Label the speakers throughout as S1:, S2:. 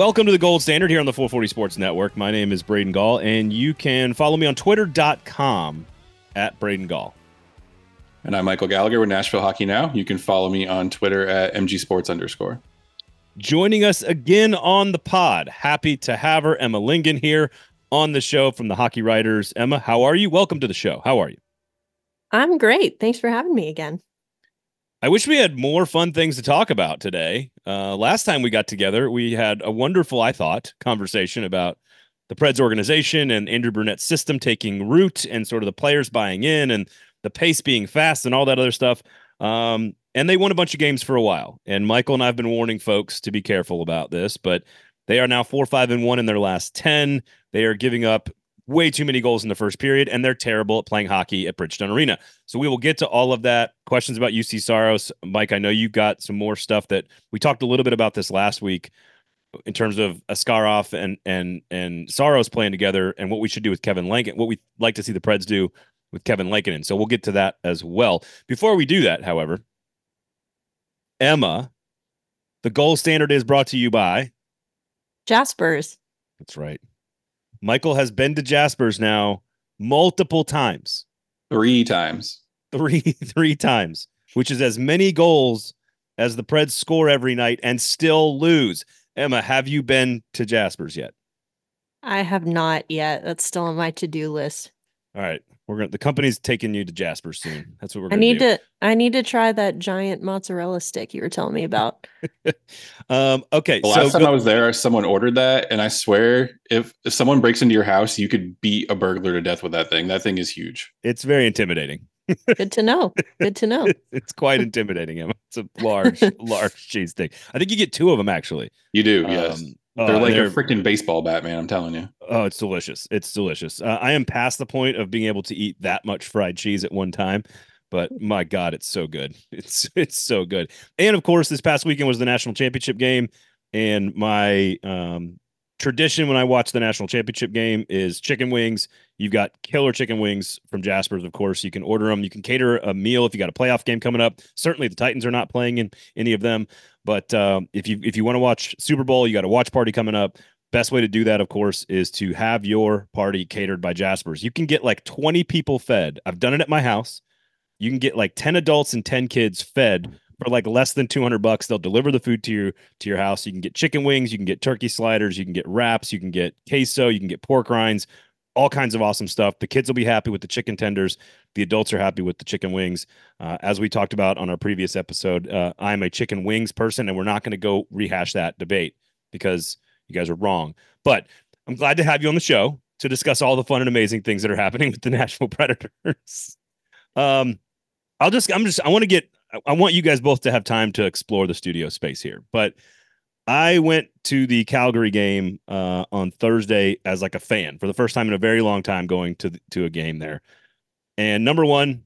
S1: Welcome to the Gold Standard here on the 440 Sports Network. My name is Braden Gall, and you can follow me on twitter.com at Braden Gall.
S2: And I'm Michael Gallagher with Nashville Hockey Now. You can follow me on Twitter at MG Sports underscore.
S1: Joining us again on the pod. Happy to have her, Emma Lingan, here on the show from the Hockey Writers. Emma, how are you? Welcome to the show. How are you?
S3: I'm great. Thanks for having me again.
S1: I wish we had more fun things to talk about today. Uh, last time we got together, we had a wonderful, I thought, conversation about the Preds organization and Andrew Brunette's system taking root and sort of the players buying in and the pace being fast and all that other stuff. Um, and they won a bunch of games for a while. And Michael and I have been warning folks to be careful about this, but they are now four, five, and one in their last 10. They are giving up way too many goals in the first period, and they're terrible at playing hockey at Bridgestone Arena. So we will get to all of that. Questions about Juuse Saros. Mike, I know you got some more stuff that we talked a little bit about this last week in terms of Askarov and and and Saros playing together and what we should do with Kevin Lankin, what we like to see the Preds do with Kevin Lankinen. So we'll get to that as well. Before we do that, however, Emma, the gold standard is brought to you by
S3: Jaspers.
S1: That's right. Michael has been to Jaspers now multiple times.
S2: Three times.
S1: Three, three times, which is as many goals as the Preds score every night and still lose. Emma, have you been to Jaspers yet?
S3: I have not yet. That's still on my to-do list.
S1: All right. We're gonna the company's taking you to Jasper soon. That's what we're
S3: I
S1: gonna
S3: need
S1: do.
S3: to I need to try that giant mozzarella stick you were telling me about.
S1: um, okay.
S2: The
S1: so
S2: last time
S1: go-
S2: I was there, someone ordered that, and I swear, if if someone breaks into your house, you could beat a burglar to death with that thing. That thing is huge.
S1: it's very intimidating.
S3: Good to know. Good to know.
S1: it's quite intimidating, Emma. It's a large, large cheese stick. I think you get two of them actually.
S2: You do, yes. They're
S1: uh,
S2: like
S1: they're-
S2: a freaking baseball bat, man. I'm telling you.
S1: Oh, it's delicious. It's delicious. Uh, I am past the point of being able to eat that much fried cheese at one time, but my God, it's so good. It's it's so good. And of course, this past weekend was the national championship game, and my um, tradition when I watch the national championship game is chicken wings. You've got killer chicken wings from Jasper's, of course. You can order them. You can cater a meal if you got a playoff game coming up. Certainly, the Titans are not playing in any of them, but um, if you if you want to watch Super Bowl, you got a watch party coming up. Best way to do that, of course, is to have your party catered by Jasper's. You can get like 20 people fed. I've done it at my house. You can get like 10 adults and 10 kids fed for like less than 200 bucks. They'll deliver the food to your to your house. You can get chicken wings, you can get turkey sliders, you can get wraps, you can get queso, you can get pork rinds, all kinds of awesome stuff. The kids will be happy with the chicken tenders. The adults are happy with the chicken wings. Uh, as we talked about on our previous episode, uh, I'm a chicken wings person, and we're not going to go rehash that debate because you guys are wrong. But I'm glad to have you on the show to discuss all the fun and amazing things that are happening with the Nashville Predators. um, I'll just, I'm just, I want to get, I- I want you guys both to have time to explore the studio space here. But I went to the Calgary game uh, on Thursday as like a fan for the first time in a very long time going to the, to a game there. And number one,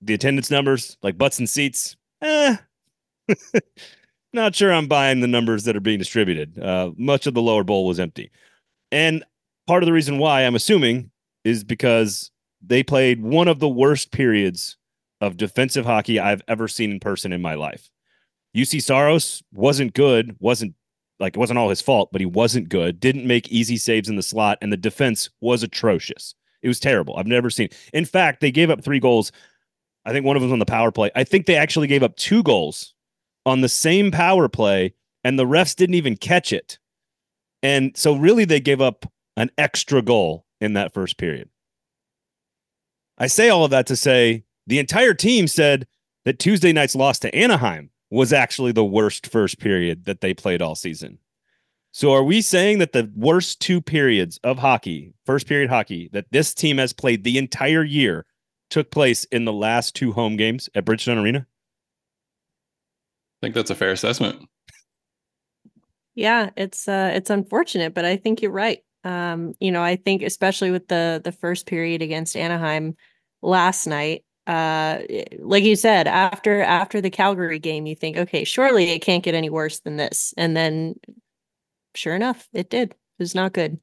S1: the attendance numbers, like butts and seats, eh, not sure I'm buying the numbers that are being distributed. Uh, much of the lower bowl was empty. And part of the reason why I'm assuming is because they played one of the worst periods of defensive hockey I've ever seen in person in my life. Juuse Saros wasn't good, wasn't like it wasn't all his fault, but he wasn't good, didn't make easy saves in the slot, and the defense was atrocious. It was terrible. I've never seen. In fact, they gave up three goals. I think one of them was on the power play. I think they actually gave up two goals on the same power play, and the refs didn't even catch it. And so, really, they gave up an extra goal in that first period. I say all of that to say the entire team said that Tuesday night's loss to Anaheim was actually the worst first period that they played all season. So, are we saying that the worst two periods of hockey, first period hockey, that this team has played the entire year took place in the last two home games at Bridgestone Arena?
S2: I think that's a fair assessment.
S3: Yeah, it's uh it's unfortunate, but I think you're right. Um, you know, I think especially with the the first period against Anaheim last night, uh like you said, after after the Calgary game, you think, okay, surely it can't get any worse than this. And then sure enough, it did. It was not good.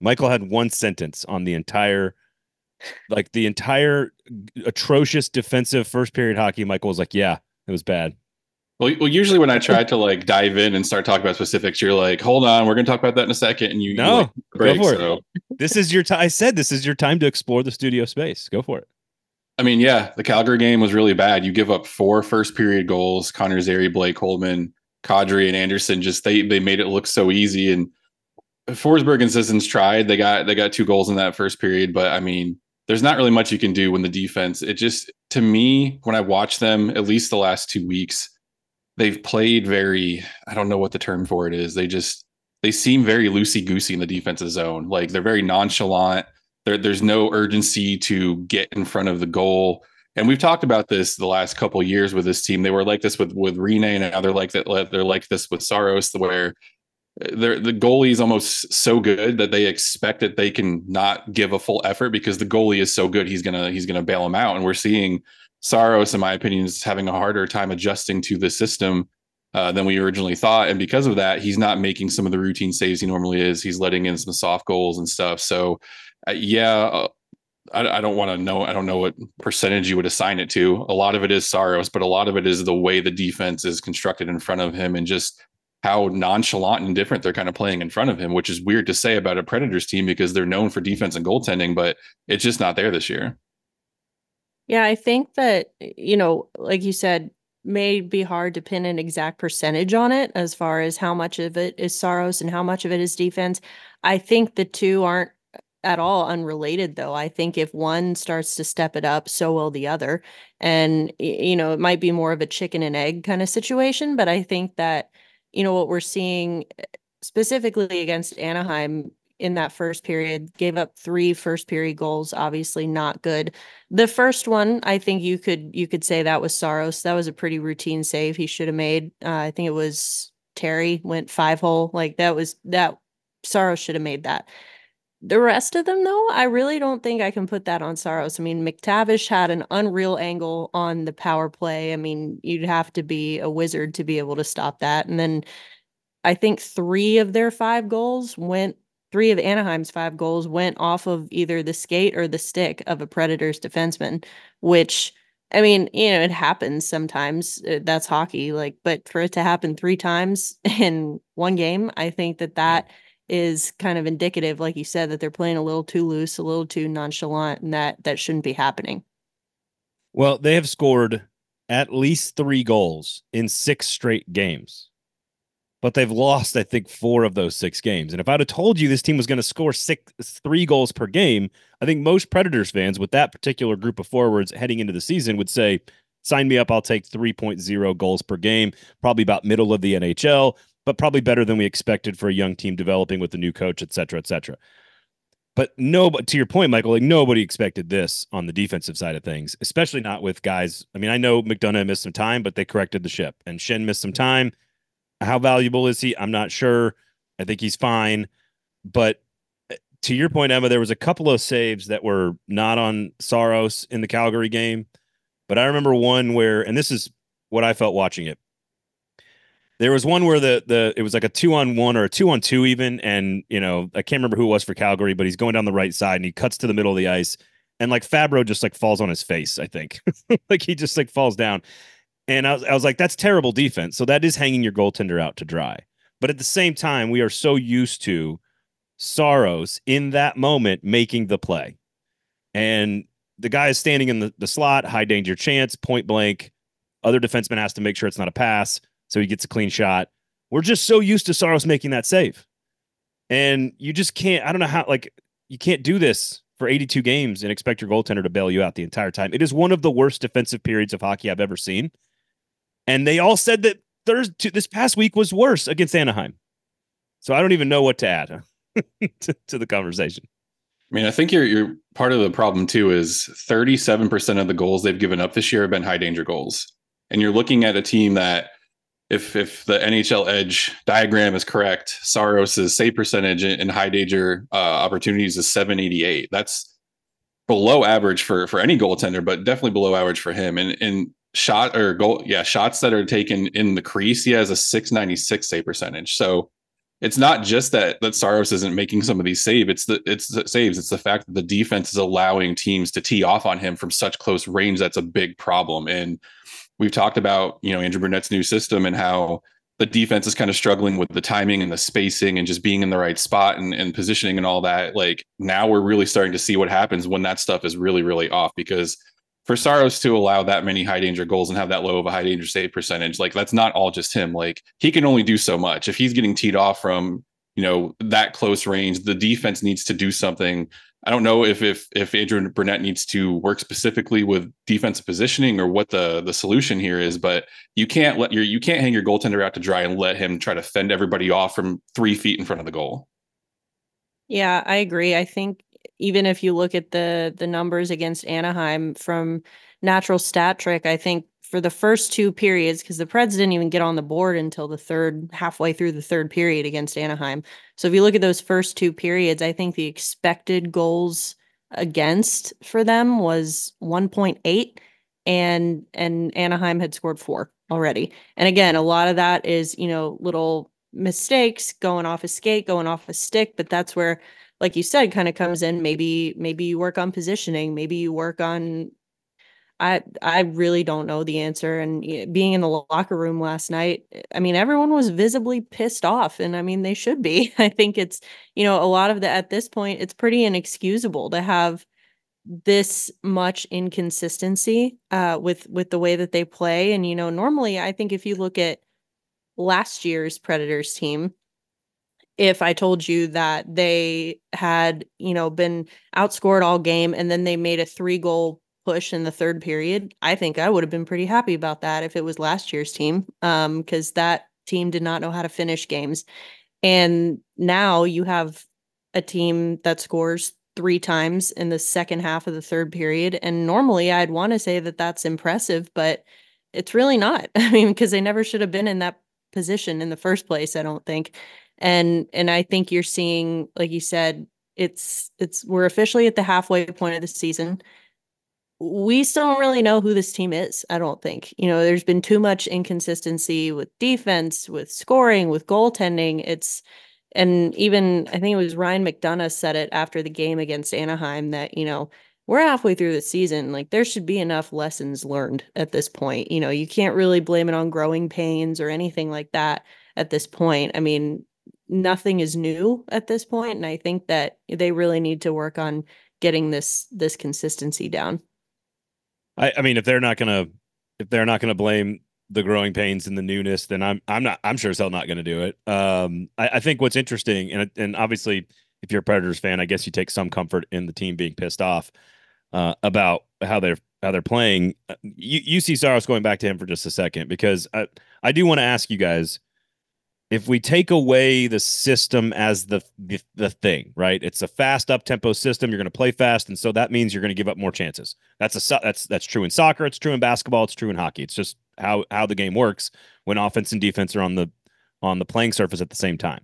S1: Michael had one sentence on the entire, like the entire atrocious defensive first period hockey. Michael was like, "Yeah, it was bad."
S2: Well, well, usually when I try to like dive in and start talking about specifics, you're like, "Hold on, we're going to talk about that in a second. And you
S1: No,
S2: you, like, break.
S1: go for it. This is your time. I said this is your time to explore the studio space. Go for it.
S2: I mean, yeah, the Calgary game was really bad. You give up four first period goals. Connor Zary, Blake Coleman, Kadri, and Anderson just they they made it look so easy. And Forsberg and Sissons tried. They got they got two goals in that first period, but I mean, there's not really much you can do when the defense. It just to me, when I watch them, at least the last two weeks, they've played very. I don't know what the term for it is. They just they seem very loosey goosey in the defensive zone. Like they're very nonchalant. There, there's no urgency to get in front of the goal. And we've talked about this the last couple years with this team. They were like this with with Rinne, and now they're like that. They're like this with Saros, where uh, they're, the goalie is almost so good that they expect that they can not give a full effort because the goalie is so good. He's gonna he's gonna bail them out. And we're seeing Saros, in my opinion, is having a harder time adjusting to the system uh, than we originally thought. And because of that, he's not making some of the routine saves he normally is. He's letting in some soft goals and stuff. So, uh, yeah, uh, I, I, don't want to know. I don't know what percentage you would assign it to. A lot of it is Saros, but a lot of it is the way the defense is constructed in front of him and just how nonchalant and different they're kind of playing in front of him, which is weird to say about a Predators team because they're known for defense and goaltending, but it's just not there this year.
S3: Yeah, I think that, you know, like you said, may be hard to pin an exact percentage on it as far as how much of it is Saros and how much of it is defense. I think the two aren't at all unrelated though. I think if one starts to step it up, so will the other. And you know, it might be more of a chicken and egg kind of situation, but I think that you know what we're seeing eh, specifically against Anaheim in that first period gave up three first period goals obviously not good. The first one i think you could you could say that was saros. That was a pretty routine save he should have made. Uh, i think it was terry went five hole. Like that was that saros should have made that. The rest of them though i really don't think i can put that on saros. I mean mctavish had an unreal angle on the power play. I mean you'd have to be a wizard to be able to stop that. And then i think three of their five goals went three of Anaheim's five goals went off of either the skate or the stick of a Predators defenseman, which I mean, you know, it happens sometimes. Uh, that's hockey, like, but for it to happen three times in one game, I think that that is kind of indicative, like you said, that they're playing a little too loose, a little too nonchalant, and that that shouldn't be happening.
S1: Well, they have scored at least three goals in six straight games but they've lost, I think, four of those six games. And if I'd have told you this team was going to score six, three goals per game, I think most Predators fans with that particular group of forwards heading into the season would say, sign me up. I'll take 3.0 goals per game, probably about middle of the NHL, but probably better than we expected for a young team developing with the new coach, et cetera, et cetera. But no, but to your point, Michael, like nobody expected this on the defensive side of things, especially not with guys. I mean, I know McDonagh missed some time, but they corrected the ship, and Schenn missed some time. How valuable is he? I'm not sure. I think he's fine. But eh, to your point, Emma, there was a couple of saves that were not on Saros in the Calgary game. But I remember one where, and this is what I felt watching it. There was one where the the it was like a two on one or a two on two even, and you know I can't remember who it was for Calgary, but he's going down the right side and he cuts to the middle of the ice, and like Fabbro just like falls on his face. I think like he just like falls down, and I was, I was like, that's terrible defense. So that is hanging your goaltender out to dry. But at the same time, we are so used to Saros in that moment making the play. And the guy is standing in the, the slot, high danger chance, point blank. Other defenseman has to make sure it's not a pass. So he gets a clean shot. We're just so used to Saros making that save. And you just can't, I don't know how, like, you can't do this for 82 games and expect your goaltender to bail you out the entire time. It is one of the worst defensive periods of hockey I've ever seen and they all said that Thursday this past week was worse against Anaheim. So I don't even know what to add to, to the conversation.
S2: I mean, I think you're you're part of the problem too is 37% of the goals they've given up this year have been high danger goals. And you're looking at a team that if if the NHL edge diagram is correct, Saros's save percentage in high danger uh, opportunities is 788. That's below average for for any goaltender, but definitely below average for him. And and shot or goal, yeah, shots that are taken in the crease, he has a 696 save percentage. So it's not just that that Saros isn't making some of these saves. It's the it's the saves. It's the fact that the defense is allowing teams to tee off on him from such close range. That's a big problem. And we've talked about, you know, Andrew Brunette's new system and how the defense is kind of struggling with the timing and the spacing and just being in the right spot and, and positioning and all that. Like now we're really starting to see what happens when that stuff is really, really off because for Saros to allow that many high danger goals and have that low of a high danger save percentage, like that's not all just him. Like he can only do so much. If he's getting teed off from, you know, that close range, the defense needs to do something I don't know if if if Adrian Brunette needs to work specifically with defensive positioning or what the the solution here is, but you can't let your you can't hang your goaltender out to dry and let him try to fend everybody off from three feet in front of the goal.
S3: Yeah, I agree. I think even if you look at the the numbers against Anaheim from natural stat trick, I think for the first two periods because the Preds didn't even get on the board until the third halfway through the third period against Anaheim. So if you look at those first two periods, I think the expected goals against for them was 1.8 and and Anaheim had scored 4 already. And again, a lot of that is, you know, little mistakes going off a skate, going off a stick, but that's where like you said kind of comes in maybe maybe you work on positioning, maybe you work on I I really don't know the answer. And being in the locker room last night, eh, I mean, everyone was visibly pissed off, and I mean, they should be. I think it's you know a lot of the at this point, it's pretty inexcusable to have this much inconsistency uh, with with the way that they play. And you know, normally, I think if you look at last year's Predators team, if I told you that they had, you know, been outscored all game and then they made a three goal push in the third period, I think I would have been pretty happy about that if it was last year's team, because um, that team did not know how to finish games. And now you have a team that scores three times in the second half of the third period. And normally I'd want to say that that's impressive, but it's really not. I mean, because they never should have been in that position in the first place, I don't think. And and I think you're seeing, like you said, it's it's we're officially at the halfway point of the season we still don't really know who this team is. I don't think. You know, there's been too much inconsistency with defense, with scoring, with goaltending. It's and even I think it was Ryan McDonagh said it after the game against Anaheim that, you know, we're halfway through the season. Like there should be enough lessons learned at this point. You know, you can't really blame it on growing pains or anything like that at this point. I mean, nothing is new at this point, and I think that they really need to work on getting this this consistency down.
S1: I, I mean, if they're not gonna if they're not gonna blame the growing pains and the newness, then I'm I'm not I'm sure as hell not going to do it. Um, I, I, think what's interesting, and and obviously, if you're a Predators fan, I guess you take some comfort in the team being pissed off uh, about how they're how they're playing. Uh, you you see Saros going back to him for just a second because I I do want to ask you guys if we take away the system as the, the, the thing, right? It's a fast up tempo system. You're going to play fast, and so that means you're going to give up more chances. That's a that's that's true in soccer. It's true in basketball. It's true in hockey. It's just how how the game works when offense and defense are on the on the playing surface at the same time.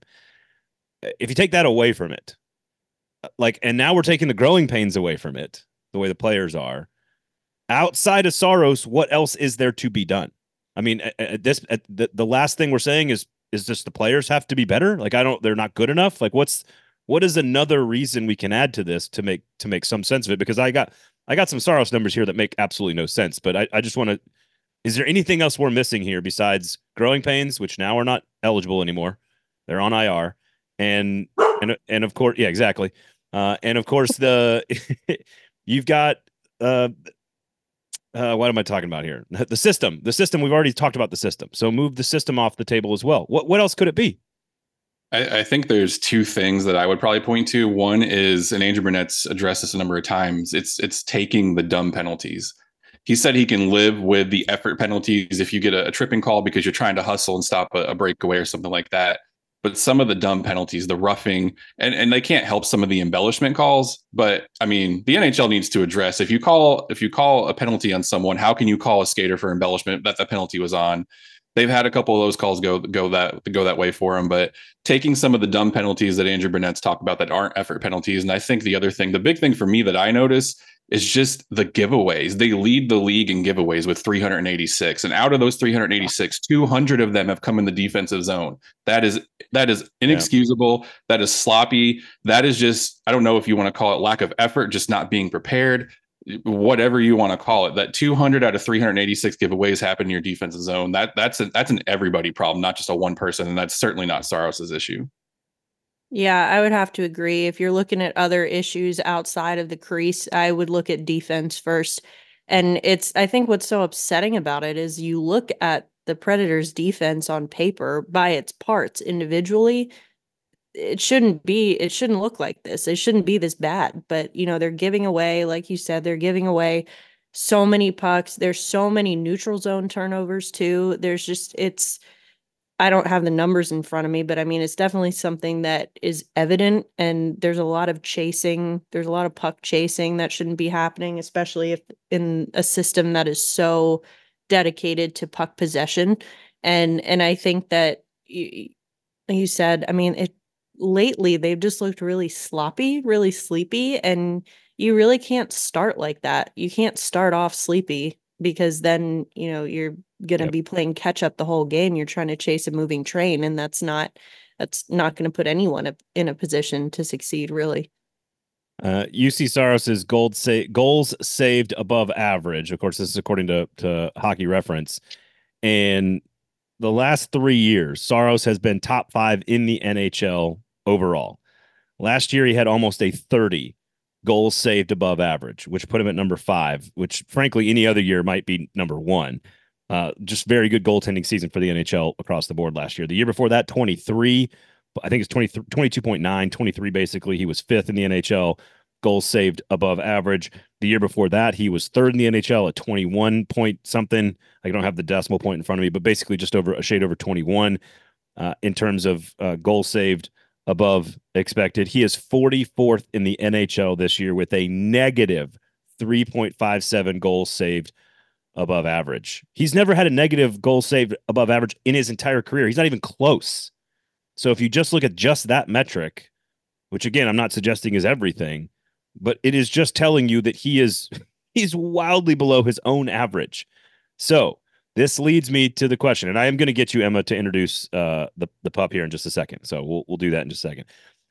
S1: If you take that away from it, like, and now we're taking the growing pains away from it, the way the players are. Outside of Saros, what else is there to be done? I mean, at, at this at the, the last thing we're saying is is just the players have to be better? Like I don't they're not good enough? Like what's what is another reason we can add to this to make to make some sense of it? Because I got I got some Saros numbers here that make absolutely no sense, but I, I just want to is there anything else we're missing here besides growing pains, which now are not eligible anymore? They're on IR. And and and of course, yeah, exactly. Uh, and of course the you've got uh uh, what am I talking about here? The system. The system. We've already talked about the system. So move the system off the table as well. What what else could it be?
S2: I, I think there's two things that I would probably point to. One is, and Andrew Brunette's addressed this a number of times. It's it's taking the dumb penalties. He said he can live with the effort penalties if you get a, a tripping call because you're trying to hustle and stop a, a breakaway or something like that but some of the dumb penalties, the roughing, and, and they can't help some of the embellishment calls. But I mean, the NHL needs to address if you call if you call a penalty on someone, how can you call a skater for embellishment that the penalty was on? They've had a couple of those calls go go that go that way for them, but taking some of the dumb penalties that Andrew Brunette's talked about that aren't effort penalties, and I think the other thing, the big thing for me that I notice is just the giveaways. They lead the league in giveaways with 386. And out of those 386, 200 of them have come in the defensive zone. That is that is inexcusable. Yeah. That is sloppy. That is just I don't know if you want to call it lack of effort, just not being prepared. whatever you want to call it. That 200 out of 386 giveaways happen in your defensive zone. That that's a, that's an everybody problem, not just a one person, and that's certainly not Saros's issue.
S3: Yeah, I would have to agree. If you're looking at other issues outside of the crease, I would look at defense first. And it's I think what's so upsetting about it is you look at the Predators defense on paper by its parts individually, it shouldn't be it shouldn't look like this. It shouldn't be this bad. But you know, they're giving away, like you said, they're giving away so many pucks. There's so many neutral zone turnovers too. There's just it's I don't have the numbers in front of me, but I mean, it's definitely something that is evident. And there's a lot of chasing, there's a lot of puck chasing that shouldn't be happening, especially if in a system that is so dedicated to puck possession. And and I think that you, you said, I mean, it lately they've just looked really sloppy, really sleepy, and you really can't start like that. You can't start off sleepy because then you know you're going to yep. be playing catch up the whole game. You're trying to chase a moving train, and that's not that's not going to put anyone in a position to succeed. Really.
S1: Uh, Juuse Saros's gold sa- goals saved above average. Of course, this is according to to Hockey Reference, and the last three years, Saros has been top five in the NHL overall. Last year, he had almost a 30 goals saved above average, which put him at number five, which frankly, any other year might be number one. Uh, just very good goaltending season for the NHL across the board last year. The year before that, 23, I think it's 20, 22.9, 23 basically. He was fifth in the NHL, goals saved above average. The year before that, he was third in the NHL at 21 point something. I don't have the decimal point in front of me, but basically just over a shade over 21 uh, in terms of uh, goals saved above expected. He is 44th in the NHL this year with a negative 3.57 goals saved above average. He's never had a negative goal saved above average in his entire career. He's not even close. So if you just look at just that metric, which again I'm not suggesting is everything, but it is just telling you that he is he's wildly below his own average. So this leads me to the question, and I am going to get you Emma to introduce uh, the the pup here in just a second. So we'll we'll do that in just a second.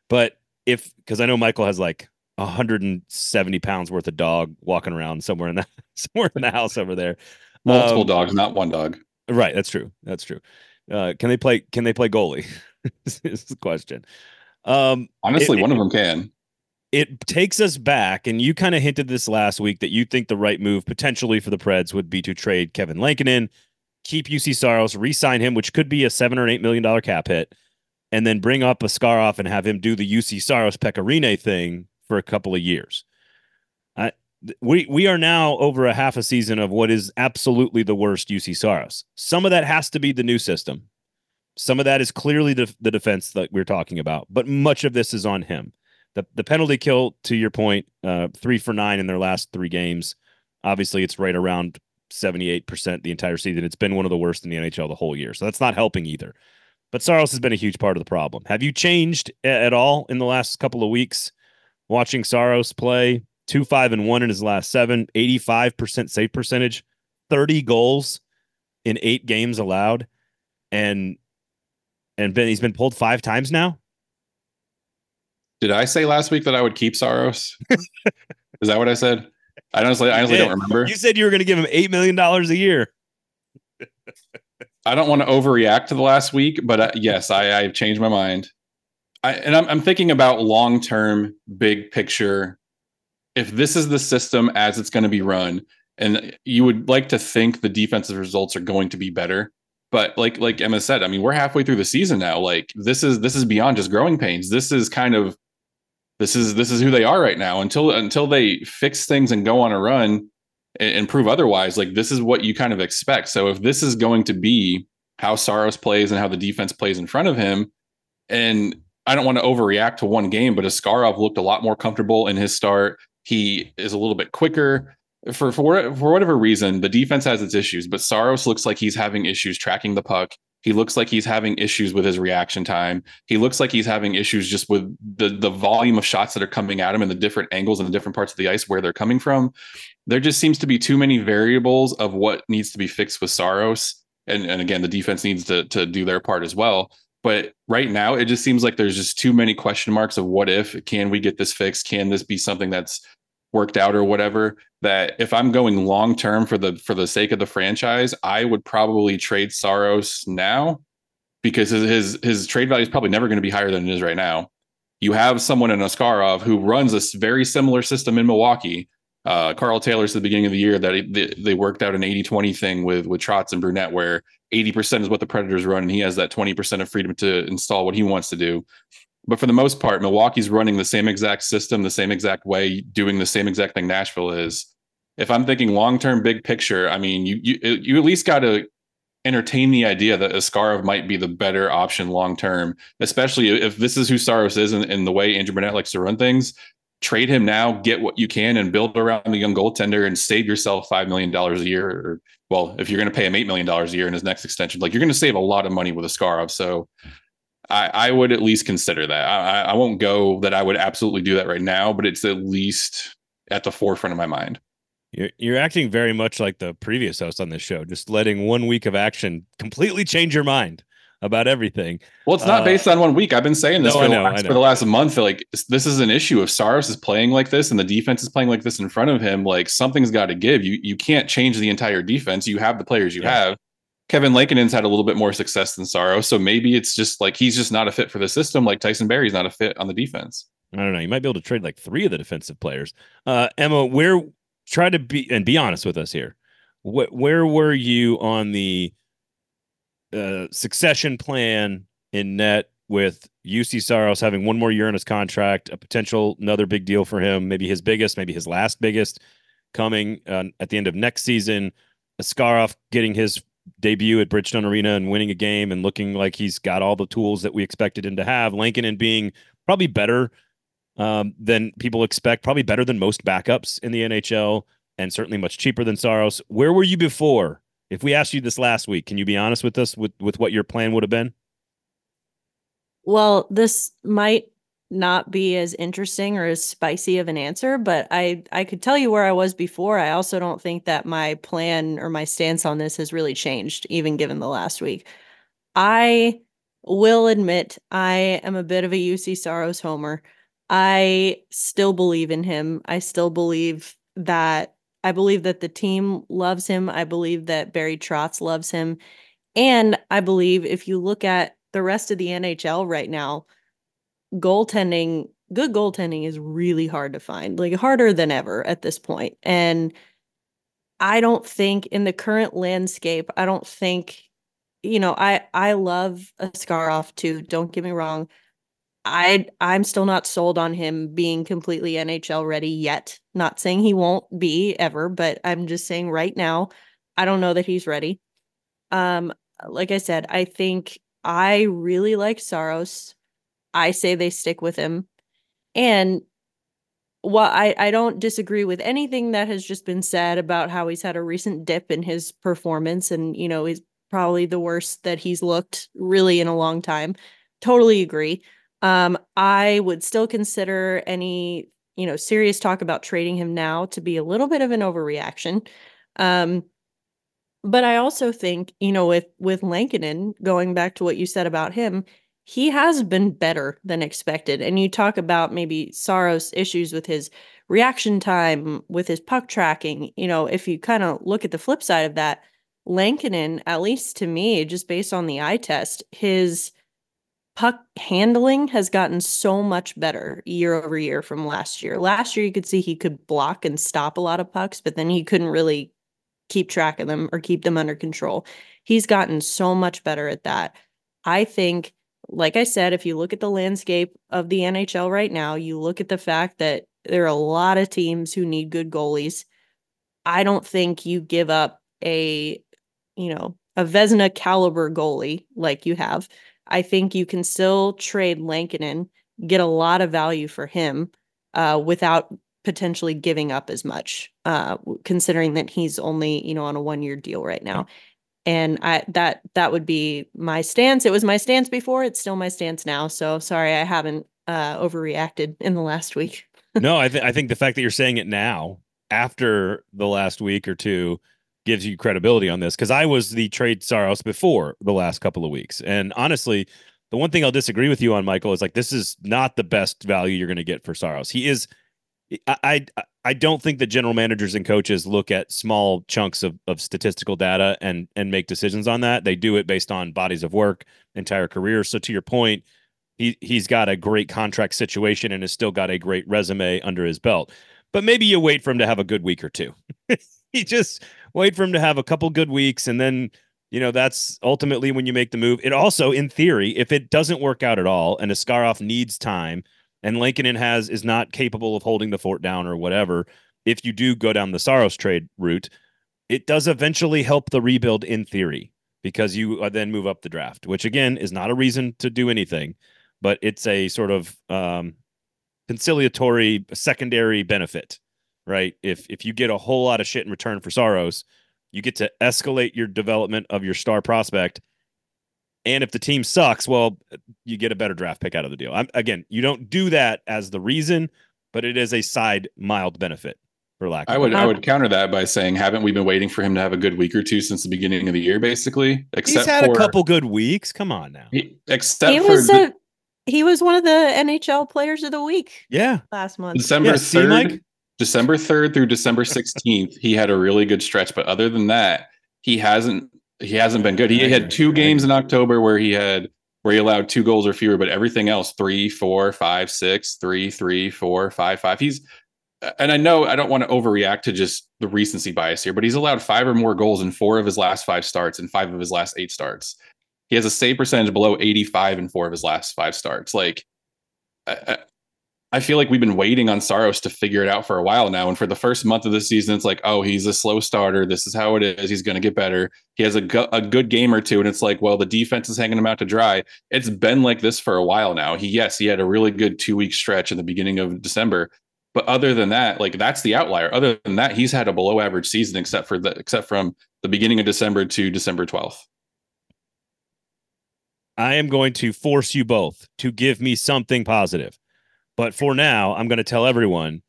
S1: But if because I know Michael has like 170 pounds worth of dog walking around somewhere in the somewhere in the house over there.
S2: Multiple um, dogs, not one dog.
S1: Right, that's true. That's true. Uh, can they play? Can they play goalie? this is the question.
S2: Um, Honestly, it, one it, of them can.
S1: It takes us back, and you kind of hinted this last week that you think the right move potentially for the Preds would be to trade Kevin Lankinen, keep Juuse Saros, re-sign him, which could be a seven or eight million dollar cap hit, and then bring up Askarov and have him do the Juuse Saros Pekka Rinne thing for a couple of years. I, we we are now over a half a season of what is absolutely the worst Juuse Saros. Some of that has to be the new system. Some of that is clearly the, the defense that we're talking about, but much of this is on him. The the penalty kill, to your point, uh, three for nine in their last three games. Obviously, it's right around 78% the entire season. It's been one of the worst in the NHL the whole year. So that's not helping either. But Saros has been a huge part of the problem. Have you changed at all in the last couple of weeks watching Saros play? Two, five, and one in his last seven, 85% save percentage, 30 goals in eight games allowed. And and been he's been pulled five times now.
S2: Did I say last week that I would keep Saros? Is that what I said? I honestly, I honestly don't remember.
S1: You said you were going to give him eight million dollars a year.
S2: I don't want to overreact to the last week, but uh, yes, I, I've changed my mind. I, and I'm, I'm thinking about long term, big picture. If this is the system as it's going to be run, and you would like to think the defensive results are going to be better, but like like Emma said, I mean, we're halfway through the season now. Like this is this is beyond just growing pains. This is kind of this is this is who they are right now until until they fix things and go on a run and, and prove otherwise like this is what you kind of expect so if this is going to be how Saros plays and how the defense plays in front of him and I don't want to overreact to one game but Askarov looked a lot more comfortable in his start he is a little bit quicker for for for whatever reason the defense has its issues but Saros looks like he's having issues tracking the puck he looks like he's having issues with his reaction time. He looks like he's having issues just with the the volume of shots that are coming at him and the different angles and the different parts of the ice where they're coming from. There just seems to be too many variables of what needs to be fixed with Saros. And, and again, the defense needs to to do their part as well. But right now, it just seems like there's just too many question marks of what if can we get this fixed? Can this be something that's worked out or whatever? that if I'm going long term for the for the sake of the franchise, I would probably trade Saros now because his his, his trade value is probably never going to be higher than it is right now. You have someone in Askarov who runs a very similar system in Milwaukee. Uh, Karl Taylor's at the beginning of the year that he, they, worked out an 80-20 thing with with Trotz and Brunette where 80% is what the Predators run and he has that 20% of freedom to install what he wants to do. But for the most part, Milwaukee's running the same exact system, the same exact way, doing the same exact thing Nashville is. If I'm thinking long term, big picture, I mean, you you you at least got to entertain the idea that Askarov might be the better option long term, especially if this is who Saros is and, and the way Andrew Brunette likes to run things. Trade him now, get what you can, and build around the young goaltender and save yourself $5 million a year. Or, well, if you're going to pay him $8 million a year in his next extension, like you're going to save a lot of money with Askarov. So I, I would at least consider that. I, I won't go that I would absolutely do that right now, but it's at least at the forefront of my mind.
S1: You're, you're acting very much like the previous host on this show, just letting one week of action completely change your mind about everything.
S2: Well, it's not uh, based on one week. I've been saying this no, for, the know, last, for the last month. Like this is an issue. If Saros is playing like this and the defense is playing like this in front of him, like something's got to give. You you can't change the entire defense. You have the players you yeah. have. Kevin Lankinen's had a little bit more success than Saros, so maybe it's just like he's just not a fit for the system. Like Tyson Barrie's not a fit on the defense.
S1: I don't know. You might be able to trade like three of the defensive players. Uh, Emma, where try to be and be honest with us here. What where were you on the uh, succession plan in net with Juuse Saros having one more year in his contract, a potential another big deal for him, maybe his biggest, maybe his last biggest, coming uh, at the end of next season. Askarov getting his debut at Bridgestone Arena and winning a game and looking like he's got all the tools that we expected him to have. Lankinen being probably better um, than people expect, probably better than most backups in the NHL, and certainly much cheaper than Saros. Where were you before? If we asked you this last week, can you be honest with us with, with what your plan would have been?
S3: Well, this might not be as interesting or as spicy of an answer, but I I could tell you where I was before. I also don't think that my plan or my stance on this has really changed even given the last week. I will admit I am a bit of a Juuse Saros homer. I still believe in him. I still believe that I believe that the team loves him. I believe that Barry Trotz loves him. And I believe if you look at the rest of the NHL right now, goaltending, good goaltending is really hard to find, like harder than ever at this point. And I don't think in the current landscape, I don't think, you know, I I love Askarov too. Don't get me wrong. I I'm still not sold on him being completely NHL ready yet. Not saying he won't be ever, but I'm just saying right now, I don't know that he's ready. Um, like I said, I think I really like Saros. I say they stick with him. And while I, I don't disagree with anything that has just been said about how he's had a recent dip in his performance and, you know, he's probably the worst that he's looked really in a long time. Totally agree. Um, I would still consider any, you know, serious talk about trading him now to be a little bit of an overreaction. Um, but I also think, you know, with with Lankinen, going back to what you said about him, he has been better than expected. And you talk about maybe Saros issues with his reaction time, with his puck tracking. You know, if you kind of look at the flip side of that, Lankinen, at least to me, just based on the eye test, his puck handling has gotten so much better year over year from last year. Last year, you could see he could block and stop a lot of pucks, but then he couldn't really keep track of them or keep them under control. He's gotten so much better at that. I think like I said, if you look at the landscape of the NHL right now, you look at the fact that there are a lot of teams who need good goalies. I don't think you give up a, you know, a Vezina caliber goalie like you have. I think you can still trade Lankinen, get a lot of value for him uh, without potentially giving up as much, uh, considering that he's only, you know, on a one year deal right now and I that that would be my stance. It was my stance before. It's still my stance now. So sorry, I haven't uh, overreacted in the last week.
S1: no, I I think the fact that you're saying it now after the last week or two gives you credibility on this because I was the trade Saros before the last couple of weeks, and honestly. The one thing I'll disagree with you on, Michael, is like this is not the best value you're going to get for Saros. He is I, I I don't think that general managers and coaches look at small chunks of, of statistical data and and make decisions on that. They do it based on bodies of work, entire career. So to your point, he he's got a great contract situation and has still got a great resume under his belt. But maybe you wait for him to have a good week or two. he just wait for him to have a couple good weeks and then you know that's ultimately when you make the move. It also, in theory, if it doesn't work out at all and Askarov needs time and Lankinen has is not capable of holding the fort down or whatever, if you do go down the Saros trade route, it does eventually help the rebuild in theory because you uh, then move up the draft, which again is not a reason to do anything, but it's a sort of um, conciliatory secondary benefit, right? If if you get a whole lot of shit in return for Saros, you get to escalate your development of your star prospect and if the team sucks, well, you get a better draft pick out of the deal. I'm, again, you don't do that as the reason, but it is a side mild benefit for lack.
S2: I would I would counter that by saying, haven't we been waiting for him to have a good week or two since the beginning of the year, basically?
S1: Except He's had for, a couple good weeks. Come on now.
S2: He, except
S3: he
S2: for
S3: was the, a, he was one of the NHL players of the week.
S1: Yeah,
S3: last month,
S2: December third, yeah, December third through December sixteenth, he had a really good stretch. But other than that, he hasn't he hasn't been good. He had two games in October where he had where he allowed two goals or fewer, but everything else three, four, five, six, three, three, four, five, five. He's and I know I don't want to overreact to just the recency bias here, but he's allowed five or more goals in four of his last five starts and five of his last eight starts. He has a save percentage below 85 in four of his last five starts. Like, I, I feel like we've been waiting on Saros to figure it out for a while now. And for the first month of the season, it's like, oh, he's a slow starter. This is how it is. He's going to get better. He has a, gu- a good game or two. And it's like, well, the defense is hanging him out to dry. It's been like this for a while now. He, yes, he had a really good two week stretch in the beginning of December. But other than that, like that's the outlier. Other than that, he's had a below average season, except for the, except from the beginning of December to December 12th.
S1: I am going to force you both to give me something positive. But for now, I'm going to tell everyone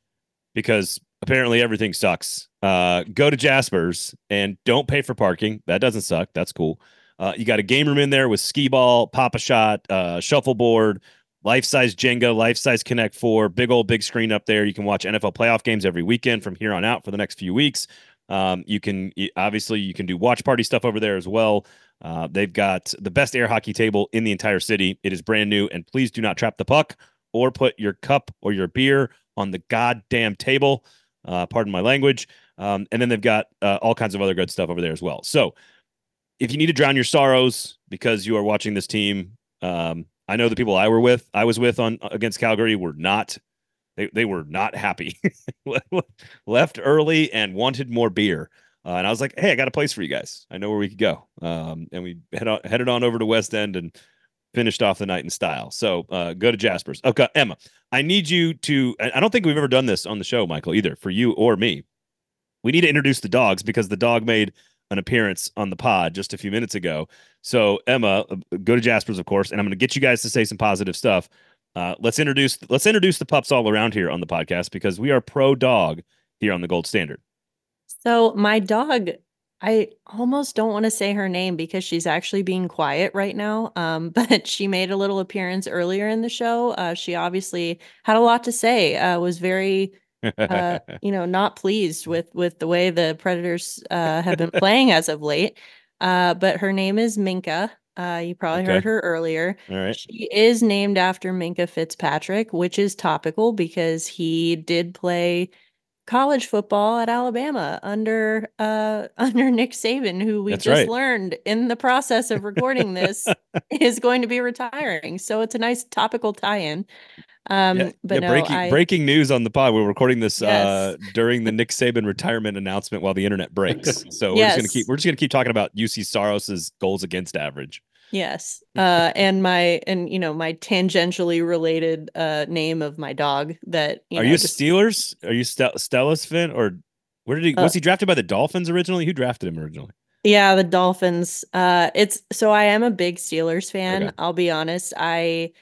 S1: because apparently everything sucks. Uh, go to Jasper's and don't pay for parking. That doesn't suck. That's cool. Uh, you got a game room in there with skee ball, pop a shot, uh, shuffleboard, life size Jenga, life size Connect Four, big old big screen up there. You can watch NFL playoff games every weekend from here on out for the next few weeks. Um, you can obviously you can do watch party stuff over there as well. Uh, they've got the best air hockey table in the entire city. It is brand new, and please do not trap the puck or put your cup or your beer on the goddamn table. Uh, pardon my language. Um, and then they've got uh, all kinds of other good stuff over there as well. So if you need to drown your sorrows because you are watching this team, um, I know the people I were with, I was with on against Calgary were not. They, they were not happy. Left early and wanted more beer. Uh, and I was like, "Hey, I got a place for you guys. I know where we could go." Um, and we head on, headed on over to West End and finished off the night in style. So uh, go to Jasper's. Okay, Emma, I need you to. I don't think we've ever done this on the show, Michael, either for you or me. We need to introduce the dogs because the dog made an appearance on the pod just a few minutes ago. So Emma, uh, go to Jasper's, of course, and I'm going to get you guys to say some positive stuff. Uh, let's introduce let's introduce the pups all around here on the podcast because we are pro dog here on the Gold Standard.
S3: So my dog I almost don't want to say her name because she's actually being quiet right now. Um, but she made a little appearance earlier in the show. Uh, she obviously had a lot to say. Uh, was very, uh, you know, not pleased with with the way the Predators uh, have been playing as of late. Uh, but her name is Minka. Uh, you probably okay. heard her earlier.
S1: All right.
S3: She is named after Minkah Fitzpatrick, which is topical because he did play college football at Alabama under uh under Nick Saban, who we That's just right. learned in the process of recording this is going to be retiring. So it's a nice topical tie-in. Um yeah, but yeah, no,
S1: breaking
S3: I,
S1: breaking news on the pod. We're recording this yes. uh during the Nick Saban retirement announcement while the internet breaks. So yes. we're just gonna keep we're just gonna keep talking about Juuse Saros's goals against average.
S3: Yes. Uh, and my and you know my tangentially related uh, name of my dog that
S1: you are
S3: know,
S1: you just... Steelers? Are you St- Steelers fan or where did he uh, was he drafted by the Dolphins originally? Who drafted him originally?
S3: Yeah, the Dolphins. Uh, it's so I am a big Steelers fan. Okay. I'll be honest. I,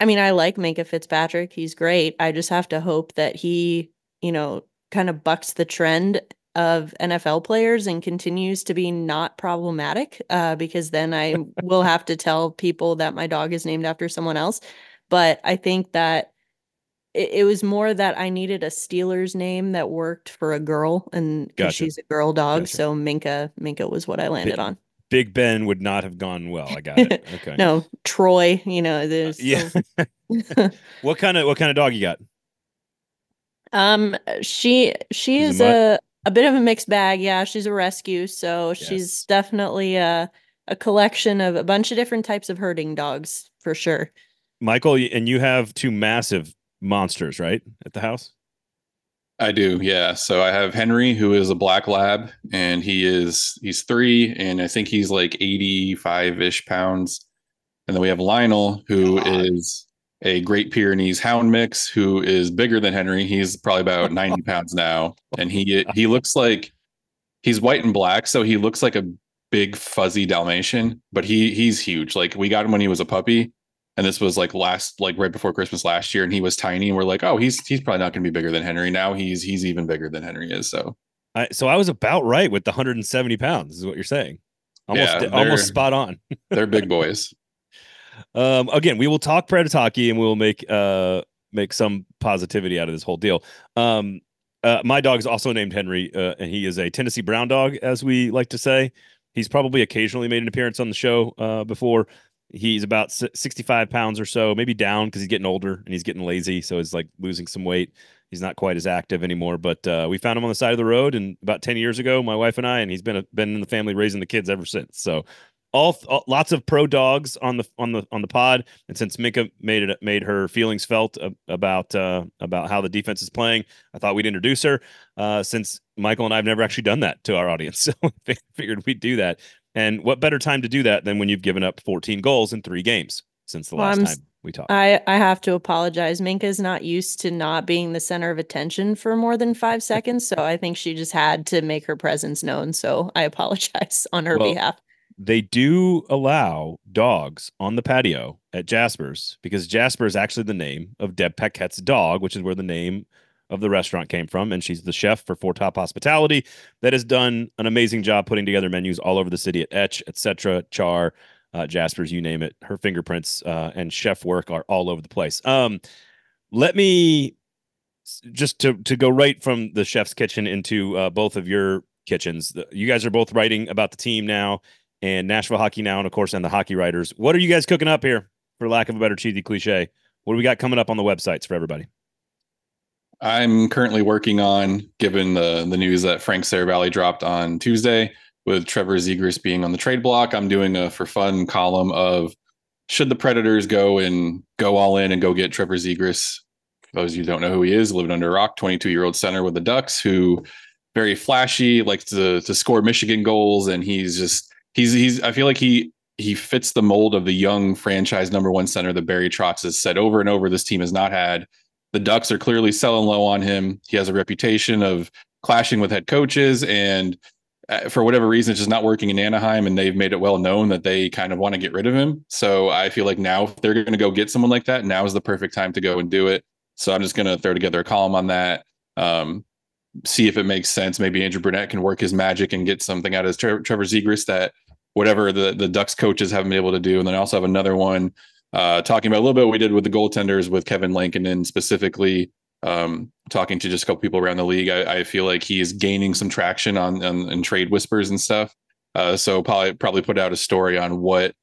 S3: I mean, I like Minkah Fitzpatrick. He's great. I just have to hope that he, you know, kind of bucks the trend of NFL players and continues to be not problematic uh, because then I will have to tell people that my dog is named after someone else. But I think that it, it was more that I needed a Steelers name that worked for a girl, and
S1: Gotcha.
S3: she's a girl dog,
S1: Gotcha.
S3: so Minka Minka was what I landed on.
S1: Big Ben would not have gone well. I got it. Okay.
S3: No, Troy. You know, there's
S1: yeah. what kind of what kind of dog you got?
S3: Um, she she
S1: She's
S3: is a a bit of a mixed bag. Yeah, she's a rescue, so she's definitely a a collection of a bunch of different types of herding dogs for sure.
S1: Michael, and you have two massive monsters, right, at the house?
S2: I do, yeah. So I have Henry, who is a black lab, and he is he's three, and I think he's like 85 ish pounds. And then we have Lionel, who is a Great Pyrenees Hound mix, who is bigger than Henry. He's probably about 90 pounds now, and he he looks like he's white and black, so he looks like a big fuzzy Dalmatian, but he he's huge. Like we got him when he was a puppy, and this was like last like right before Christmas last year, and he was tiny. And we're like, oh, he's he's probably not going to be bigger than Henry. Now he's he's even bigger than Henry is. So
S1: I, so I was about right with the 170 pounds, is what you're saying. Almost,
S2: Yeah,
S1: almost spot on.
S2: they're big boys.
S1: Um, again, we will talk Predator hockey and we will make uh make some positivity out of this whole deal. Um, uh, my dog is also named Henry, uh, and he is a Tennessee Brown dog, as we like to say. He's probably occasionally made an appearance on the show uh, before. He's about 65 pounds or so, maybe down because he's getting older and he's getting lazy, so he's like losing some weight. He's not quite as active anymore, but uh, we found him on the side of the road, and about 10 years ago, my wife and I, and he's been a, been in the family raising the kids ever since. So all, all lots of pro dogs on the on the on the pod and since Minka made it made her feelings felt about uh about how the defense is playing I thought we'd introduce her uh since Michael and I've never actually done that to our audience so I figured we'd do that and what better time to do that than when you've given up 14 goals in 3 games since the
S3: Well,
S1: last
S3: I'm
S1: time we talked
S3: I I have to apologize. Minka's not used to not being the center of attention for more than five seconds, so I think she just had to make her presence known. So I apologize on her
S1: Well,
S3: behalf.
S1: They do allow dogs on the patio at Jasper's because Jasper is actually the name of Deb Paquette's dog, which is where the name of the restaurant came from. And she's the chef for Four Top Hospitality that has done an amazing job putting together menus all over the city at Etch, etc., Char, uh, Jasper's, you name it. Her fingerprints uh, and chef work are all over the place. Um, let me just to to go right from the chef's kitchen into uh, both of your kitchens. You guys are both writing about the team now and Nashville Hockey Now, and of course, and the Hockey Writers. What are you guys cooking up here, for lack of a better cheesy cliche? What do we got coming up on the websites for everybody?
S2: I'm currently working on, given the the news that Frank Seravalli dropped on Tuesday, with Trevor Zegras being on the trade block. I'm doing a for fun column of should the Predators go and go all in and go get Trevor. For those of you don't know who he is, living under a rock, 22 year old center with the Ducks, who very flashy, likes to to score Michigan goals, and he's just he's he's. I feel like he he fits the mold of the young franchise number one center that Barry Trotz has said over and over. This team has not had. The Ducks are clearly selling low on him. He has a reputation of clashing with head coaches, and uh, for whatever reason, it's just not working in Anaheim. And they've made it well known that they kind of want to get rid of him. So I feel like now, if they're going to go get someone like that, now is the perfect time to go and do it. So I'm just going to throw together a column on that. Um, see if it makes sense. Maybe Andrew Brunette can work his magic and get something out of Tre- Trevor Zegras that whatever the the Ducks coaches haven't been able to do. And then I also have another one uh, talking about a little bit we did with the goaltenders with Kevin Lankinen specifically. Um, talking to just a couple people around the league, I, I feel like he is gaining some traction on, on, on trade whispers and stuff. Uh, so probably probably put out a story on what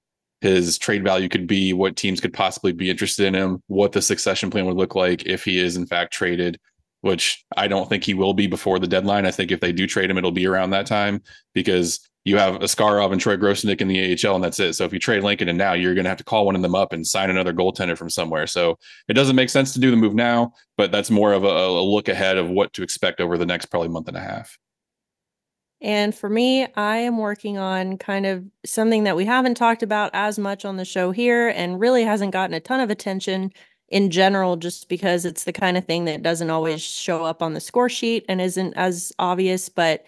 S2: his trade value could be, what teams could possibly be interested in him, what the succession plan would look like if he is in fact traded. Which I don't think he will be before the deadline. I think if they do trade him, it'll be around that time because you have Askarov and Troy Grosenick in the AHL, and that's it. So if you trade Lankinen and now you're going to have to call one of them up and sign another goaltender from somewhere. So it doesn't make sense to do the move now, but that's more of a, a look ahead of what to expect over the next probably month and a half.
S3: And for me, I am working on kind of something that we haven't talked about as much on the show here and really hasn't gotten a ton of attention in general, just because it's the kind of thing that doesn't always show up on the score sheet and isn't as obvious. But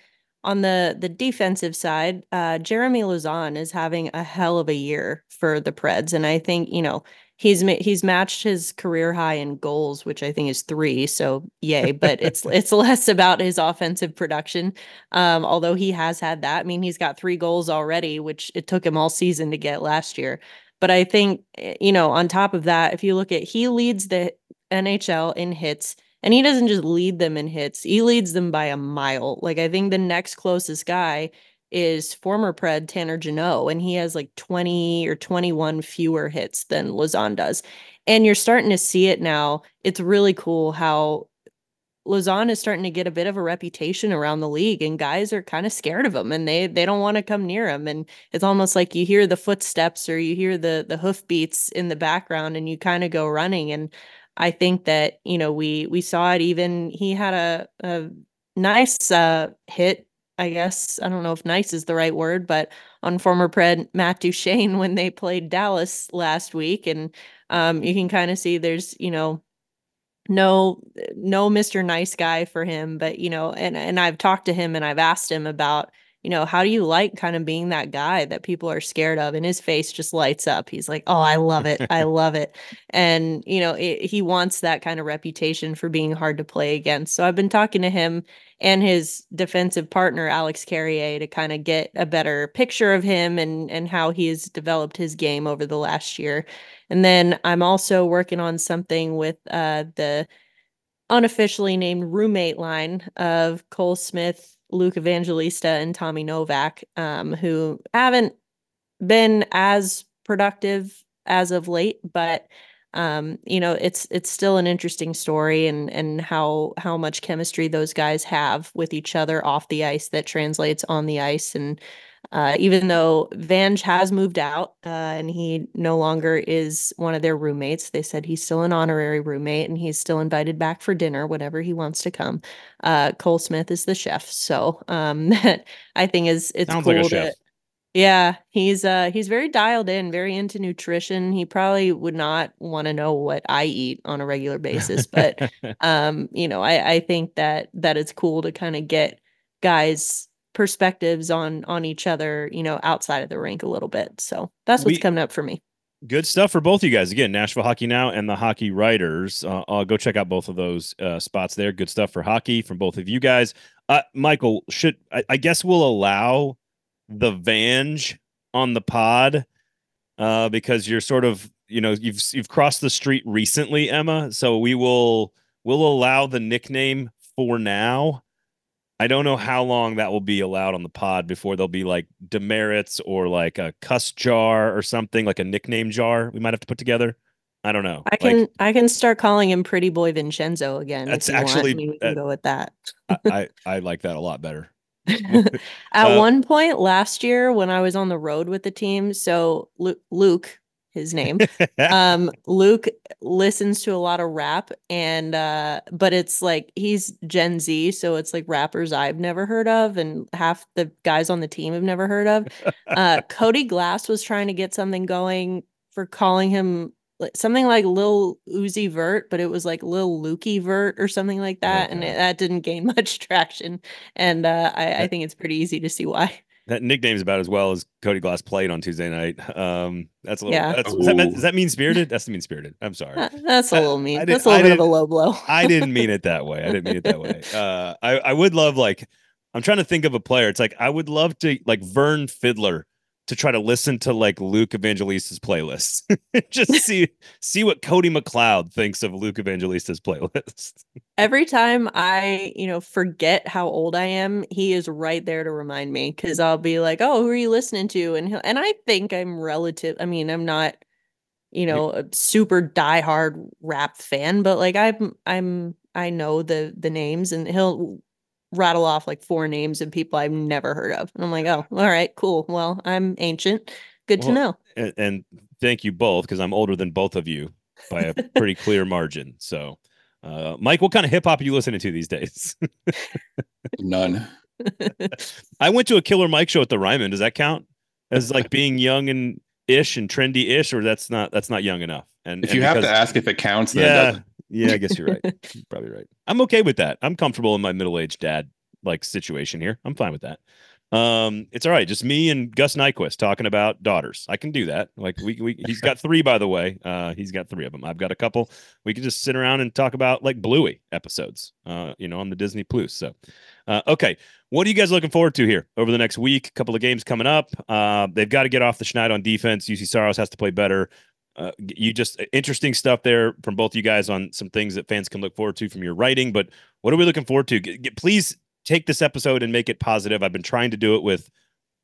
S3: on the the defensive side, uh, Jeremy Lauzon is having a hell of a year for the Preds, and I think you know he's he's matched his career high in goals, which I think is three. So yay! But it's it's less about his offensive production, um, although he has had that. I mean, he's got three goals already, which it took him all season to get last year. But I think eh, you know, on top of that, if you look at he leads the NHL in hits. And he doesn't just lead them in hits, he leads them by a mile. Like, I think the next closest guy is former Pred Tanner Jeannot, and he has like 20 or 21 fewer hits than Lauzon does. And you're starting to see it now. It's really cool how Lauzon is starting to get a bit of a reputation around the league, and guys are kind of scared of him, and they they don't want to come near him. And it's almost like you hear the footsteps or you hear the the hoof beats in the background, and you kind of go running. And I think that you know we we saw it. Even he had a a nice uh, hit. I guess I don't know if nice is the right word, but on former Pred Matt Duchene when they played Dallas last week, and um, you can kind of see there's you know no no mr nice guy for him but you know and and i've talked to him and i've asked him about you know how do you like kind of being that guy that people are scared of? And his face just lights up. He's like oh i love it. I love it. And you know it, he wants that kind of reputation for being hard to play against. So i've been talking to him and his defensive partner alex carrier to kind of get a better picture of him and and how he has developed his game over the last year. And then I'm also working on something with uh, the unofficially named roommate line of Cole Smith, Luke Evangelista, and Tommy Novak, um, who haven't been as productive as of late, but um, you know, it's it's still an interesting story and and how how much chemistry those guys have with each other off the ice that translates on the ice and uh, even though Vange has moved out uh, and he no longer is one of their roommates, they said he's still an honorary roommate and he's still invited back for dinner whenever he wants to come. Uh, Cole Smith is the chef, so um, that I think is it's
S1: Sounds
S3: cool
S1: like chef.
S3: Yeah, he's uh he's very dialed in, very into nutrition. He probably would not want to know what I eat on a regular basis, but um, you know, I I think that that it's cool to kind of get guys perspectives on on each other, you know, outside of the rink a little bit. So that's what's
S1: We-
S3: coming up for me.
S1: Good stuff for both of you guys. Again, Nashville Hockey Now and the Hockey Writers. Uh, I'll go check out both of those uh, spots there. Good stuff for hockey from both of you guys. Uh, Michael, should I, I guess we'll allow the Vange on the pod uh, because you're sort of you know you've you've crossed the street recently, Emma. So we will we'll allow the nickname for now. I don't know how long that will be allowed on the pod before there'll be like demerits or like a cuss jar or something like a nickname jar we might have to put together. I don't know.
S3: I
S1: Like,
S3: can I can start calling him Pretty Boy Vincenzo again.
S1: That's
S3: want.
S1: actually-
S3: I we can
S1: uh,
S3: go with that.
S1: I, I I like that a lot better.
S3: At
S1: Uh,
S3: one point last year, when I was on the road with the team, so Lu- Luke, his name, um, Luke listens to a lot of rap, and uh, but it's like he's Gen Z, so it's like rappers I've never heard of, and half the guys on the team have never heard of. Uh, Cody Glass was trying to get something going for calling him something like Lil Uzi Vert, but it was like Lil Lukey Vert or something like that, and it, that didn't gain much traction. And uh, I, I think it's pretty easy to see why.
S1: That nickname's about as well as Cody Glass played on Tuesday night. Um, that's a little.
S3: Yeah.
S1: That's, is, that is that mean spirited? That's the mean spirited. I'm sorry.
S3: That's a little
S1: I
S3: mean. That's a little
S1: I
S3: bit of a low blow.
S1: I didn't mean it that way. I didn't mean it that way. Uh, I I would love like I'm trying to think of a player. It's like I would love to like Vern Fiddler to try to listen to like Luke Evangelista's playlist. Just see see what Cody McLeod thinks of Luke Evangelista's playlist.
S3: Every time I, you know, forget how old I am, he is right there to remind me because I'll be like, "Oh, who are you listening to?" And he'll, and I think I'm relative. I mean, I'm not, you know, a super diehard rap fan, but like I'm, I'm, I know the the names, and he'll rattle off like four names of people I've never heard of, and I'm like, "Oh, all right, cool. Well, I'm ancient. Good to know."
S1: and, and thank you both because I'm older than both of you by a pretty clear margin. So, uh, Mike, what kind of hip hop are you listening to these days?
S2: None.
S1: I went to a Killer Mike show at the Ryman. Does that count as like being young and ish and trendy ish, or that's not that's not young enough? And
S2: If
S1: and
S2: you have to ask if it counts, then it
S1: yeah,
S2: doesn't.
S1: Yeah, I guess you're right. You're probably right. I'm okay with that. I'm comfortable in my middle aged dad like situation here. I'm fine with that. Um, it's all right. Just me and Gus Nyquist talking about daughters. I can do that. Like we, we he's got three, by the way. Uh, he's got three of them. I've got a couple. We can just sit around and talk about like Bluey episodes. Uh, you know, on the Disney Plus. So, uh, okay. What are you guys looking forward to here over the next week? A couple of games coming up. Uh, they've got to get off the schneid on defense. Juuse Saros has to play better. Uh, you just interesting stuff there from both you guys on some things that fans can look forward to from your writing. But what are we looking forward to? G- please take this episode and make it positive. I've been trying to do it with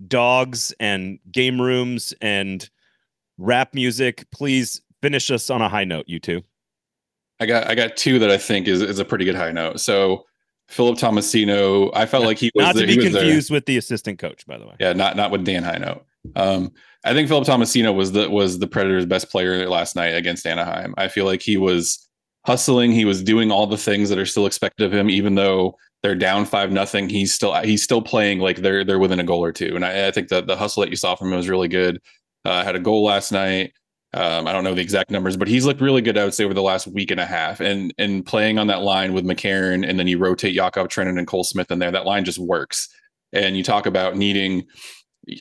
S1: dogs and game rooms and rap music. Please finish us on a high note, you two.
S2: I got I got two that I think is is a pretty good high note. So Philip Tomasino, I felt like he was
S1: not
S2: the,
S1: to be confused
S2: there.
S1: with the assistant coach, by the way.
S2: Yeah, not not with Dan Hinote. Um, I think Philip Tomasino was the was the Predators' best player last night against Anaheim. I feel like he was hustling. He was doing all the things that are still expected of him, even though they're down five nothing. He's still he's still playing like they're they're within a goal or two. And I, I think that the hustle that you saw from him was really good. Uh, had a goal last night. Um, I don't know the exact numbers, but he's looked really good. I would say over the last week and a half, and and playing on that line with McCarron, and then you rotate Yakov Trenin and Cole Smith in there. That line just works. And you talk about needing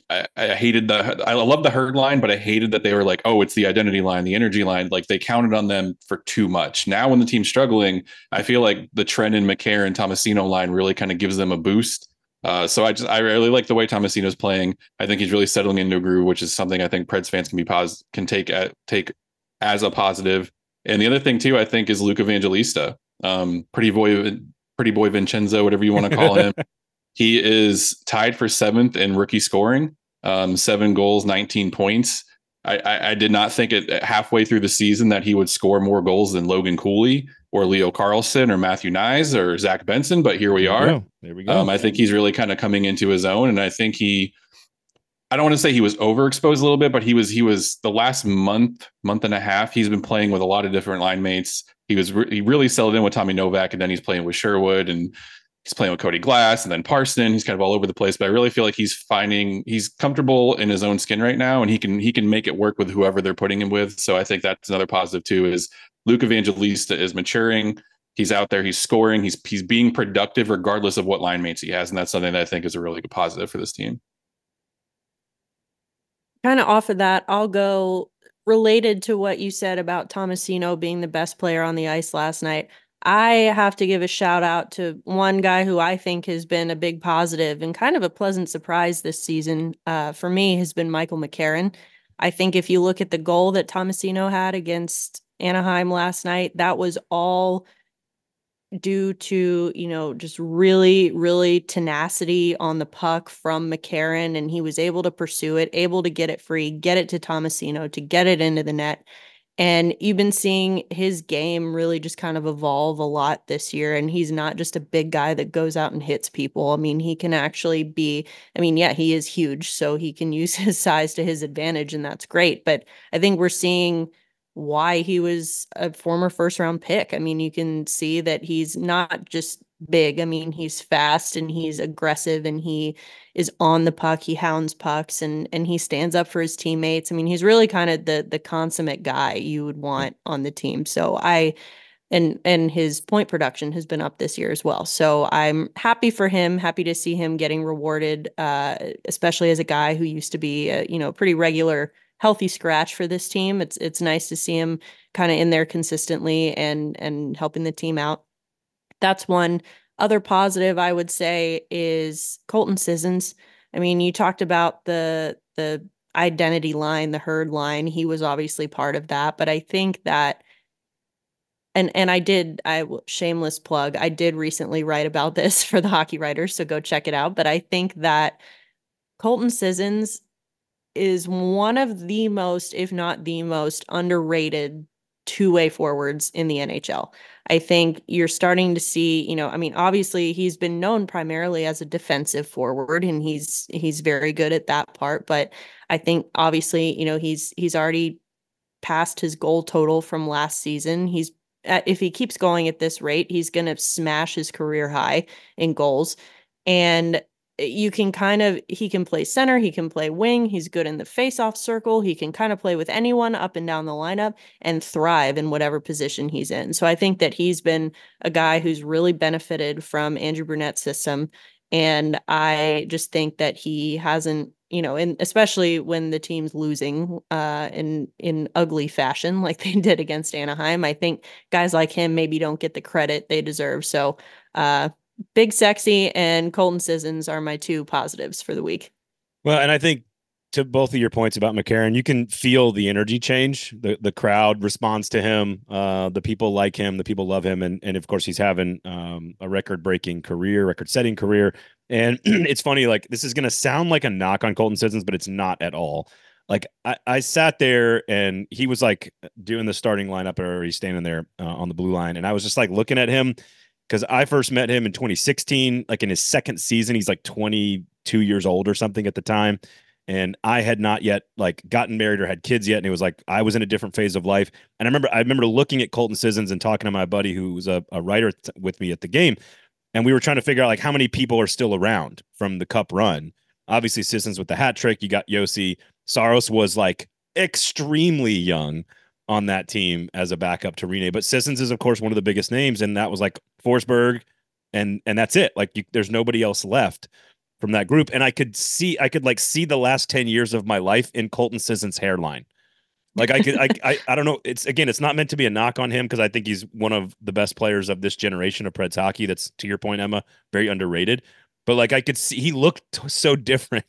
S2: I, I, hated the I love the herd line, but I hated that they were like, oh, it's the identity line, the energy line. Like they counted on them for too much. Now when the team's struggling, I feel like the Trenin, and Tomasino line really kind of gives them a boost. Uh, so I just I really like the way Tomasino's playing. I think he's really settling into a groove, which is something I think Preds fans can be pos can take at, take as a positive. And the other thing too, I think, is Luke Evangelista, um, pretty boy, pretty boy Vincenzo, whatever you want to call him. He is tied for seventh in rookie scoring, um, seven goals, 19 points. I, I, I, did not think it halfway through the season that he would score more goals than Logan Cooley or Leo Carlsson or Matthew Knies or Zach Benson, but here we are.
S1: There we go. There we go.
S2: Um, I think he's really kind of coming into his own, and I think he. I don't want to say he was overexposed a little bit, but he was he was the last month, month and a half. He's been playing with a lot of different line mates. He was re- he really settled in with Tommy Novak, and then he's playing with Sherwood and he's playing with Cody Glass and then Parson. He's kind of all over the place, but I really feel like he's finding he's comfortable in his own skin right now, and he can he can make it work with whoever they're putting him with. So I think that's another positive too. Is Luke Evangelista is maturing. He's out there. He's scoring. He's he's being productive regardless of what line mates he has, and that's something that I think is a really good positive for this team.
S3: Kind of off of that, I'll go related to what you said about Tomasino being the best player on the ice last night. I have to give a shout out to one guy who I think has been a big positive and kind of a pleasant surprise this season uh, for me has been Michael McCarron. I think if you look at the goal that Tomasino had against Anaheim last night, that was all due to, you know, just really, really tenacity on the puck from McCarron. And he was able to pursue it, able to get it free, get it to Tomasino, to get it into the net. And you've been seeing his game really just kind of evolve a lot this year. And he's not just a big guy that goes out and hits people. I mean, he can actually be, I mean, yeah, he is huge. So he can use his size to his advantage, and that's great. But I think we're seeing why he was a former first round pick. I mean, you can see that he's not just big. I mean, he's fast and he's aggressive and he is on the puck. He hounds pucks and and he stands up for his teammates. I mean, he's really kind of the the consummate guy you would want on the team. So I and and his point production has been up this year as well. So I'm happy for him. Happy to see him getting rewarded, uh, especially as a guy who used to be a, you know pretty regular healthy scratch for this team. It's it's nice to see him kind of in there consistently and and helping the team out. That's one. Other positive I would say is Colton Sissons. I mean, you talked about the the identity line, the herd line. He was obviously part of that, but I think that and and I did I shameless plug. I did recently write about this for the hockey writers, so go check it out, but I think that Colton Sissons is one of the most, if not the most, underrated two way forwards in the NHL. I think you're starting to see, you know, I mean, obviously he's been known primarily as a defensive forward and he's he's very good at that part, but I think obviously, you know, he's he's already passed his goal total from last season. He's uh, if he keeps going at this rate, he's going to smash his career high in goals. And you can kind of he can play center, he can play wing, he's good in the face-off circle, he can kind of play with anyone up and down the lineup and thrive in whatever position he's in. So I think that he's been a guy who's really benefited from Andrew Brunette's system and I just think that he hasn't you know, and especially when the team's losing uh, in in ugly fashion like they did against Anaheim, I think guys like him maybe don't get the credit they deserve. So uh, Big Sexy and Colton Sissons are my two positives for the week.
S1: Well, and I think to both of your points about McCarron, you can feel the energy change. The the crowd responds to him. Uh, the people like him. The people love him, and and of course he's having um, a record breaking career, record setting career. And it's funny, like this is gonna sound like a knock on Colton Sissons, but it's not at all. Like I, I sat there and he was like doing the starting lineup, or he's standing there uh, on the blue line, and I was just like looking at him because I first met him in 2016, like in his second season. He's like 22 years old or something at the time and I had not yet like gotten married or had kids yet, and it was like I was in a different phase of life. And I remember I remember looking at Colton Sissons and talking to my buddy who was a, a writer with me at the game, and we were trying to figure out like how many people are still around from the Cup run. Obviously, Sissons with the hat trick. You got Josi. Saros was like extremely young on that team as a backup to Rinne, but Sissons is of course one of the biggest names, and that was like Forsberg, and and that's it. Like you, there's nobody else left from that group, and I could see I could like see the last ten years of my life in Colton Sissons' hairline. Like I could I, I I don't know. It's again, it's not meant to be a knock on him because I think he's one of the best players of this generation of Preds hockey. That's to your point, Emma, very underrated. But like I could see he looked so different.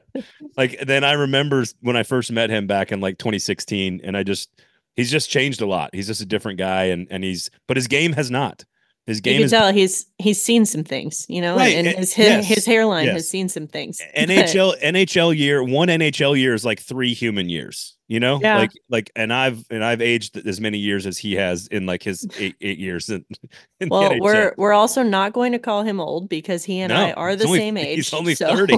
S1: like then I remember when I first met him back in like 2016, and I just he's just changed a lot. He's just a different guy, and and he's but his game has not. His game
S3: you can
S1: is
S3: tell he's he's seen some things, you know,
S1: Right,
S3: and
S1: and-
S3: his his,
S1: yes,
S3: his hairline
S1: yes.
S3: has seen some things.
S1: NHL NHL year one NHL year is like three human years. You know,
S3: Yeah.
S1: like like, and I've and I've aged as many years as he has in like his eight eight years. In, in
S3: Well, we're we're also not going to call him old because he and
S1: No,
S3: I are the
S1: only-
S3: same age.
S1: he's only
S3: so-
S1: 30.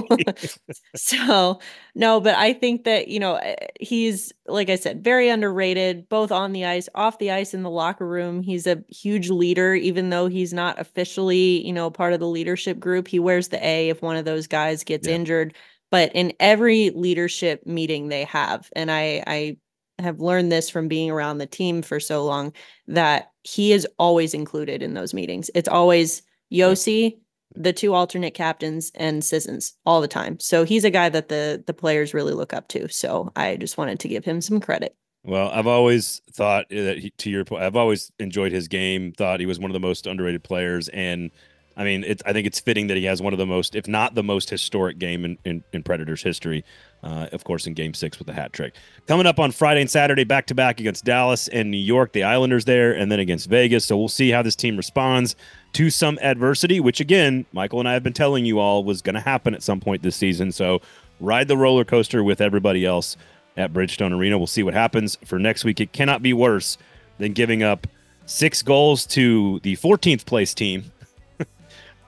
S3: so no, but I think that you know eh, he's like I said, very underrated, both on the ice, off the ice, in the locker room. He's a huge leader, even though he's not officially you know part of the leadership group. He wears the A if one of those guys gets
S1: Yeah.
S3: injured. But in every leadership meeting they have, and I I have learned this from being around the team for so long that he is always included in those meetings. It's always Josi, the two alternate captains, and Sissons all the time. So he's a guy that the the players really look up to. So I just wanted to give him some credit.
S1: Well, I've always thought that he, to your point, I've always enjoyed his game. Thought he was one of the most underrated players, and I mean, it, I think it's fitting that he has one of the most, if not the most historic game in, in, in Predators history. Uh, of course, in Game Six with the hat trick. Coming up on Friday and Saturday, back to back against Dallas and New York, the Islanders there, and then against Vegas. So we'll see how this team responds to some adversity, which again, Michael and I have been telling you all was going to happen at some point this season. So ride the roller coaster with everybody else at Bridgestone Arena. We'll see what happens for next week. It cannot be worse than giving up six goals to the 14th place team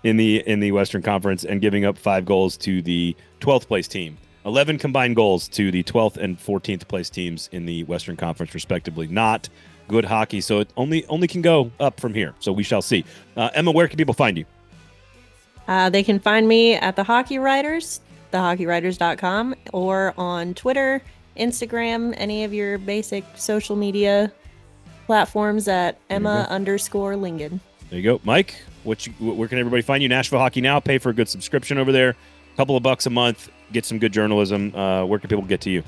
S1: in the in the Western Conference and giving up five goals to the 12th place team. 11 combined goals to the 12th and 14th place teams in the Western Conference respectively. Not good hockey, so it only only can go up from here. So we shall see. Uh, Emma, where can people find you?
S3: Uh, they can find me at the Hockey Writers, thehockeywriters.com, or on Twitter, Instagram, any of your basic social media platforms at Emma underscore Lingan.
S1: There you go, Mike. What you, where can everybody find you? Nashville Hockey Now. Pay for a good subscription over there. A couple of bucks a month. Get some good journalism. Uh, where can people get to you?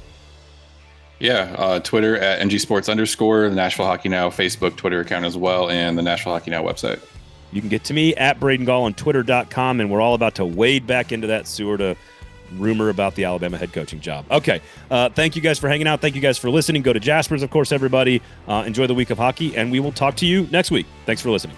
S2: Yeah, uh, Twitter at NG Sports underscore, the Nashville Hockey Now Facebook, Twitter account as well, and the Nashville Hockey Now website.
S1: You can get to me at Braden Gall on Twitter.com, and we're all about to wade back into that sewer to rumor about the Alabama head coaching job. Okay. Uh, thank you guys for hanging out. Thank you guys for listening. Go to Jaspers, of course, everybody. Uh, enjoy the week of hockey, and we will talk to you next week. Thanks for listening.